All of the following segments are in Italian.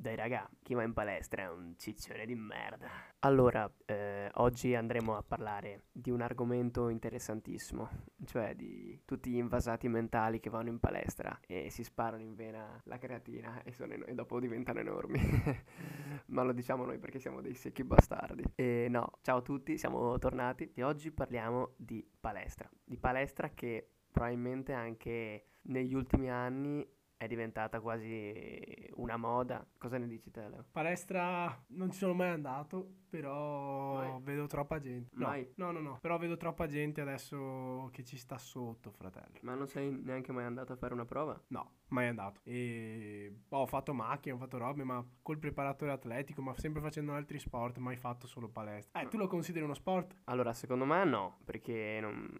Dai raga, chi va in palestra è un ciccione di merda. Allora, eh, oggi andremo a parlare di un argomento interessantissimo, cioè di tutti gli invasati mentali che vanno in palestra e si sparano in vena la creatina e, sono en- e dopo diventano enormi. Ma lo diciamo noi perché siamo dei secchi bastardi. E no, ciao a tutti, siamo tornati e oggi parliamo di palestra. Di palestra che probabilmente anche negli ultimi anni è diventata quasi una moda. Cosa ne dici te, Leo? Palestra non ci sono mai andato, però Mai? vedo troppa gente. No, Mai? no, no, no, però vedo troppa gente adesso che ci sta sotto, fratello. Ma non sei neanche mai andato a fare una prova? No, mai andato. E boh, ho fatto macchine, ho fatto robe, ma col preparatore atletico, ma sempre facendo altri sport, mai fatto solo palestra. Eh, tu lo consideri uno sport? Allora, secondo me no, perché non,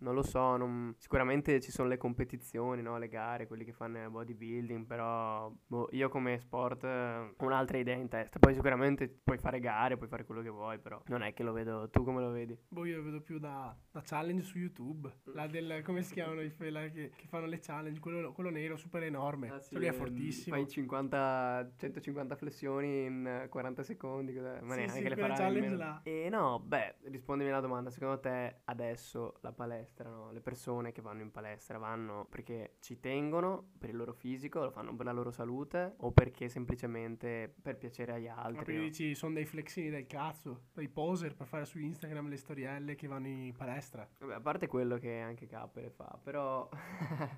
non lo so, non- sicuramente ci sono le competizioni, no? le gare, quelli che fanno il bodybuilding, però boh, io come sport eh, ho un'altra idea in testa. Poi sicuramente puoi fare gare, puoi fare quello che vuoi, però non è che lo vedo. Tu come lo vedi? Boh, io lo vedo più da, da challenge su YouTube. La del, come si chiamano i fella che, che fanno le challenge? Quello, quello nero, super enorme. Ah, sì, lì è ehm, fortissimo. Fai 50, 150 flessioni in eh, 40 secondi, cos'è? ma Sì, neanche sì, le farai. E no, beh, rispondimi alla domanda, secondo te adesso la palestra, no? Le persone che vanno in palestra vanno perché ci tengono per il loro fisico, lo fanno per la loro salute o perché semplicemente per piacere agli Ma altri? quindi no? dici, sono dei flexini del cazzo, dei poser per fare su Instagram le storielle che vanno in palestra. Vabbè, a parte quello che anche K le fa, però...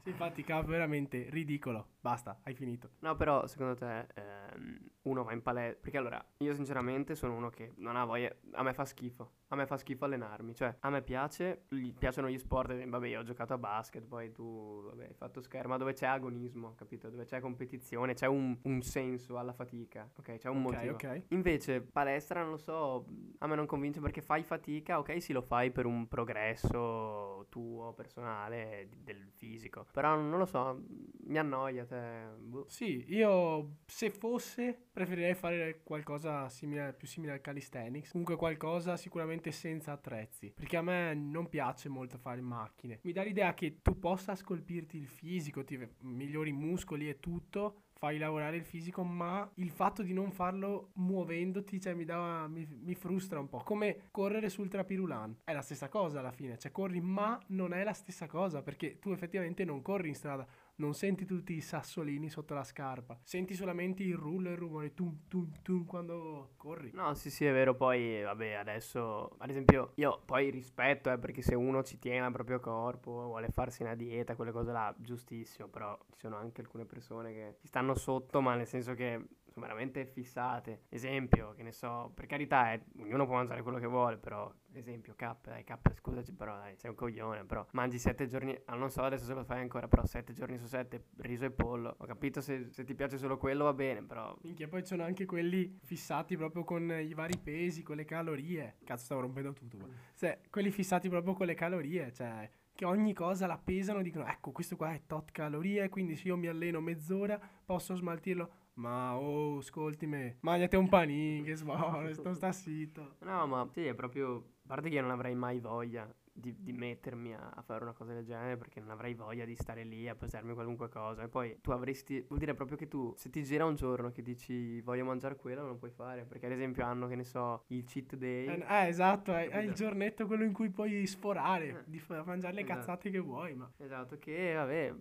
Sì, infatti, capo, veramente ridicolo. Basta, hai finito. No, però secondo te ehm, uno va in palestra? Perché allora, io sinceramente sono uno che non ha voglia, a me fa schifo, a me fa schifo allenarmi, cioè a me piace, gli piacciono gli sport, esempio, vabbè io ho giocato a basket, poi tu vabbè, hai fatto scherma dove c'è agonismo, capito? Dove c'è competizione, c'è un, un senso alla fatica, ok? C'è un ok, motivo. ok. Invece palestra non lo so, a me non convince perché fai fatica, ok sì lo fai per un progresso tuo, personale, del fisico, però non lo so, mi annoia te, boh. Sì, io se fosse preferirei fare qualcosa simile, più simile al calisthenics, comunque qualcosa sicuramente senza attrezzi, perché a me non piace molto fare macchine. Mi dà l'idea che tu possa scolpirti il fisico, ti migliori i muscoli e tutto, fai lavorare il fisico, ma il fatto di non farlo muovendoti, cioè mi, dà, mi, mi frustra un po'. Come correre sul trapirulan. È la stessa cosa alla fine, cioè corri, ma non è la stessa cosa, perché tu effettivamente non corri in strada, non senti tutti i sassolini sotto la scarpa, senti solamente il rullo e il rumore tum tum tum quando corri. No, sì, sì, è vero. Poi, vabbè, adesso, ad esempio, io poi rispetto, eh, perché se uno ci tiene al proprio corpo, vuole farsi una dieta, quelle cose là, giustissimo. Però ci sono anche alcune persone che ci stanno sotto, ma nel senso che veramente fissate. Esempio, che ne so, per carità, eh, ognuno può mangiare quello che vuole, però, esempio, K, dai, K, scusaci, però, dai, sei un coglione, però, mangi sette giorni, ah, non so adesso se lo fai ancora, però sette giorni su sette, riso e pollo. Ho capito se, se ti piace solo quello va bene, però Minchia, poi ci sono anche quelli fissati proprio con i vari pesi, con le calorie. Cazzo, stavo rompendo tutto. qua. Cioè, quelli fissati proprio con le calorie, cioè che ogni cosa la pesano, dicono ecco questo qua è tot calorie, quindi se io mi alleno mezz'ora posso smaltirlo. Ma oh, ascolti me, mangiate un panino, che sbaglio, sto sta zitto. No, ma sì, è proprio. A parte che io non avrei mai voglia di, di mettermi a, a fare una cosa del genere perché non avrei voglia di stare lì a pesarmi qualunque cosa. E poi tu avresti. Vuol dire proprio che tu, se ti gira un giorno che dici voglio mangiare quello, non lo puoi fare. Perché ad esempio hanno, che ne so, il cheat day. Eh, eh, esatto, è, è il giornetto quello in cui puoi sforare, Eh. di fa- mangiare le Esatto. cazzate che vuoi, ma... Esatto, che vabbè.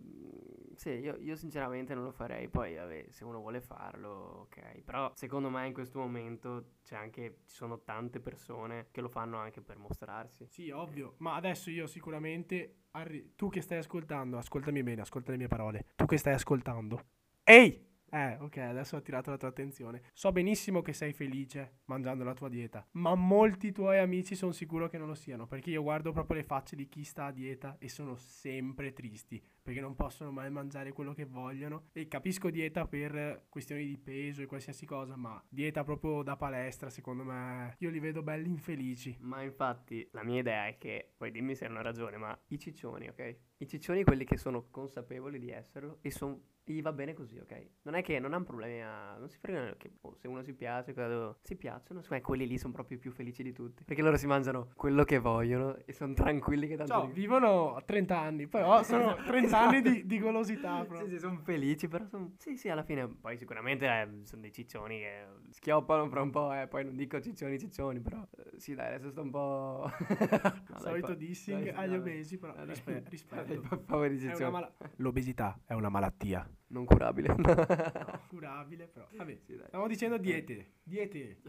Sì, io, io sinceramente non lo farei. Poi, vabbè, se uno vuole farlo, ok. Però secondo me in questo momento c'è anche. Ci sono tante persone che lo fanno anche per mostrarsi. Sì, ovvio, ma adesso io sicuramente... arri- tu che stai ascoltando, ascoltami bene, ascolta le mie parole. Tu che stai ascoltando. Ehi! Eh, ok, adesso ho attirato la tua attenzione. So benissimo che sei felice mangiando la tua dieta, ma molti tuoi amici sono sicuro che non lo siano, perché io guardo proprio le facce di chi sta a dieta e sono sempre tristi, perché non possono mai mangiare quello che vogliono. E capisco dieta per questioni di peso e qualsiasi cosa, ma dieta proprio da palestra, secondo me, io li vedo belli infelici. Ma infatti la mia idea è che, poi dimmi se hanno ragione, ma i ciccioni, ok? I ciccioni, quelli che sono consapevoli di esserlo e son- gli va bene così, ok? Non è che non hanno problemi a... non si fregano che oh, se uno si piace, cosa devo- si piacciono, secondo me quelli lì sono proprio i più felici di tutti. Perché loro si mangiano quello che vogliono e sono tranquilli che tanto... Ciao, li- vivono a 30 anni, però sono 30 anni di, di golosità. Proprio. Sì, sì, sono felici, però sono... Sì, sì, alla fine poi sicuramente eh, sono dei ciccioni che schioppano fra un po', eh, poi non dico ciccioni ciccioni, però eh, sì, dai, adesso sto un po'... no, Solito dai, dissing dai, agli obesi, però dai, rispe- rispetto. Dai, mala- L'obesità è una malattia. Non curabile. no, curabile, però. Vabbè, sì, stiamo dicendo diete. Diete.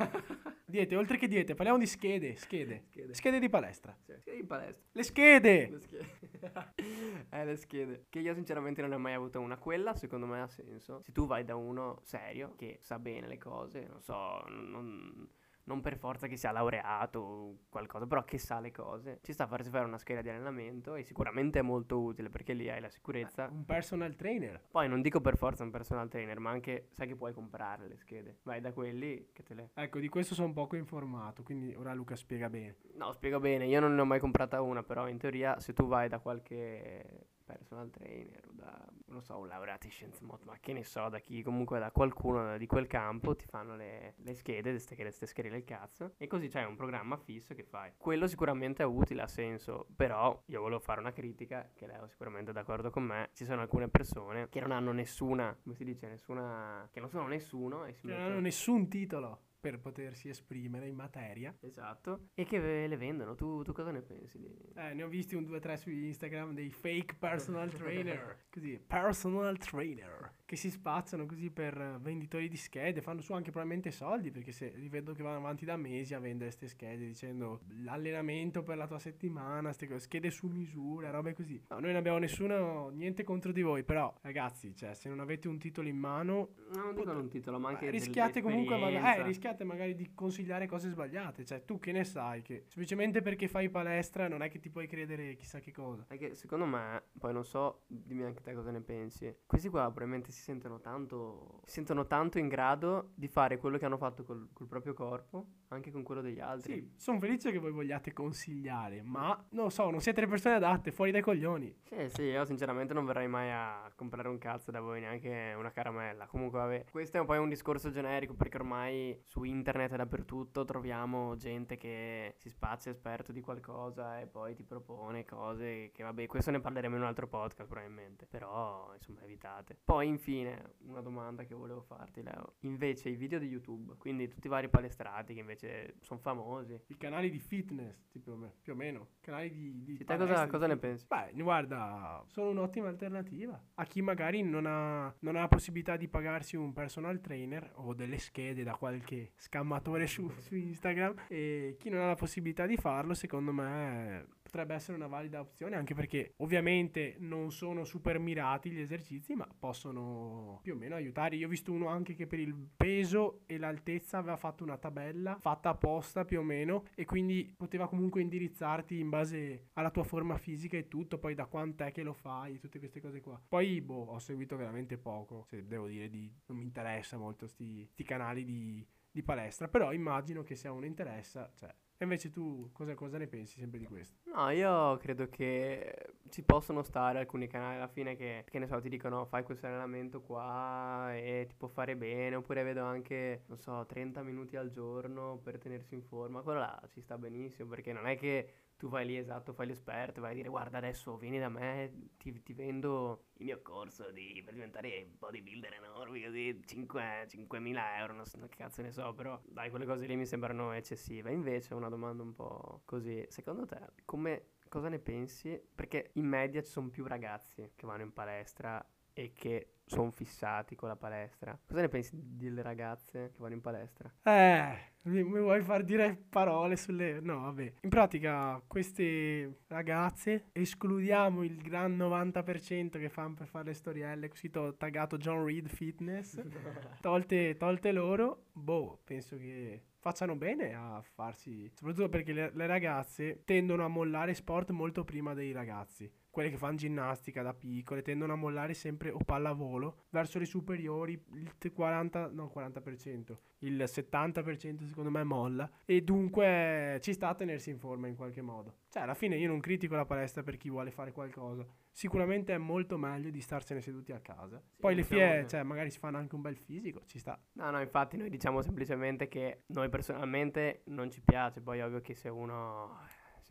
diete, oltre che diete, parliamo di schede. Schede. Schede, schede di palestra. Sì, schede di palestra. Le schede. Le schede. eh, le schede. Che io sinceramente non ne ho mai avuto una. Quella secondo me ha senso. Se tu vai da uno serio, che sa bene le cose, non so, non non per forza che sia laureato o qualcosa, però che sa le cose, ci sta a farsi fare una scheda di allenamento e sicuramente è molto utile perché lì hai la sicurezza. Un personal trainer. Poi non dico per forza un personal trainer, ma anche sai che puoi comprare le schede. Vai da quelli che te le... Ecco, di questo sono poco informato, quindi ora Luca spiega bene. No, spiego bene, io non ne ho mai comprata una, però in teoria se tu vai da qualche personal trainer o da, non so, un laureato in scienze moto, ma che ne so, da chi, comunque da qualcuno di quel campo ti fanno le, le schede, ste schede il cazzo, e così c'hai un programma fisso che fai. Quello sicuramente è utile, ha senso, però io volevo fare una critica, che Leo sicuramente è d'accordo con me, ci sono alcune persone che non hanno nessuna, come si dice, nessuna, che non sono nessuno e si non hanno nessun titolo per potersi esprimere in materia. Esatto. E che le vendono. Tu, tu cosa ne pensi? Di... Eh, ne ho visti un 2-3 su Instagram dei fake personal trainer. Così, personal trainer che si spazzano così per venditori di schede, fanno su anche probabilmente soldi perché se li vedo che vanno avanti da mesi a vendere queste schede dicendo l'allenamento per la tua settimana, schede su misura, robe così. No, noi non abbiamo nessuno, niente contro di voi, però ragazzi, cioè se non avete un titolo in mano... No, non dicono un titolo, ma anche... Eh, rischiate comunque magari, eh, rischiate magari di consigliare cose sbagliate, cioè tu che ne sai che semplicemente perché fai palestra non è che ti puoi credere chissà che cosa. È che secondo me, poi non so, dimmi anche te cosa ne pensi, questi qua probabilmente si sentono tanto, si sentono tanto in grado di fare quello che hanno fatto col, col proprio corpo, anche con quello degli altri. Sì, sono felice che voi vogliate consigliare, ma non so, non siete le persone adatte, fuori dai coglioni. Sì, sì, io sinceramente non verrei mai a comprare un cazzo da voi, neanche una caramella. Comunque, vabbè, questo è un po' un discorso generico perché ormai su internet e dappertutto troviamo gente che si spazia esperto di qualcosa e poi ti propone cose che, vabbè, questo ne parleremo in un altro podcast probabilmente, però insomma evitate. Poi infine una domanda che volevo farti, Leo. Invece i video di YouTube, quindi tutti i vari palestrati che invece sono famosi. I canali di fitness, tipo, più o meno. Canali di... di sì, te cosa, cosa ne pensi? Beh, guarda, sono un'ottima alternativa. A chi magari non ha, non ha la possibilità di pagarsi un personal trainer o delle schede da qualche scammatore su, su Instagram. E chi non ha la possibilità di farlo, secondo me potrebbe essere una valida opzione, anche perché ovviamente non sono super mirati gli esercizi, ma possono più o meno aiutare. Io ho visto uno anche che per il peso e l'altezza aveva fatto una tabella fatta apposta più o meno e quindi poteva comunque indirizzarti in base alla tua forma fisica e tutto, poi da quant'è che lo fai, tutte queste cose qua. Poi, boh, ho seguito veramente poco, se devo dire, di, non mi interessa molto sti, sti canali di, di palestra, però immagino che se a uno interessa, cioè e invece tu cosa, cosa, ne pensi sempre di questo? No, io credo che ci possono stare alcuni canali alla fine che, che ne so, ti dicono fai questo allenamento qua e ti può fare bene, oppure vedo anche, non so, 30 minuti al giorno per tenersi in forma, quello là ci sta benissimo perché non è che tu vai lì esatto, fai l'esperto, vai a dire guarda adesso vieni da me, ti, ti vendo il mio corso di, per diventare bodybuilder enormi, così 5, 5.000 euro, non so che cazzo ne so, però dai quelle cose lì mi sembrano eccessive. Invece una domanda un po' così, secondo te come, cosa ne pensi? Perché in media ci sono più ragazzi che vanno in palestra e che sono fissati con la palestra. Cosa ne pensi delle ragazze che vanno in palestra? Eh, mi, mi, vuoi far dire parole sulle... No, vabbè. In pratica, queste ragazze, escludiamo il gran 90% che fanno per fare le storielle, così ho taggato John Reed Fitness, tolte, tolte loro, boh, penso che facciano bene a farsi, soprattutto perché le, le ragazze tendono a mollare sport molto prima dei ragazzi quelle che fanno ginnastica da piccole tendono a mollare sempre o pallavolo verso le superiori il 40 no 40% il 70% secondo me molla e dunque ci sta a tenersi in forma in qualche modo. Cioè alla fine io non critico la palestra per chi vuole fare qualcosa sicuramente è molto meglio di starsene seduti a casa. Sì, poi le fie cioè magari si fanno anche un bel fisico ci sta. No no infatti noi diciamo semplicemente che noi personalmente non ci piace poi ovvio che se uno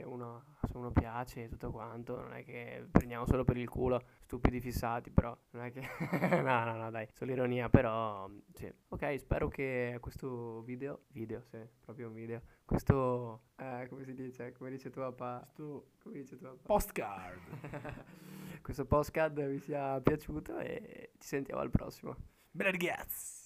se uno, se uno piace e tutto quanto, non è che prendiamo solo per il culo, stupidi fissati, però non è che... no, no, no, dai, solo ironia, però sì. Ok, spero che questo video, video, sì, proprio un video, questo, eh, come si dice, come dice tuo papà, Questo come dice tuo papà? postcard. questo postcard vi sia piaciuto e ci sentiamo al prossimo. Bella ragazzi.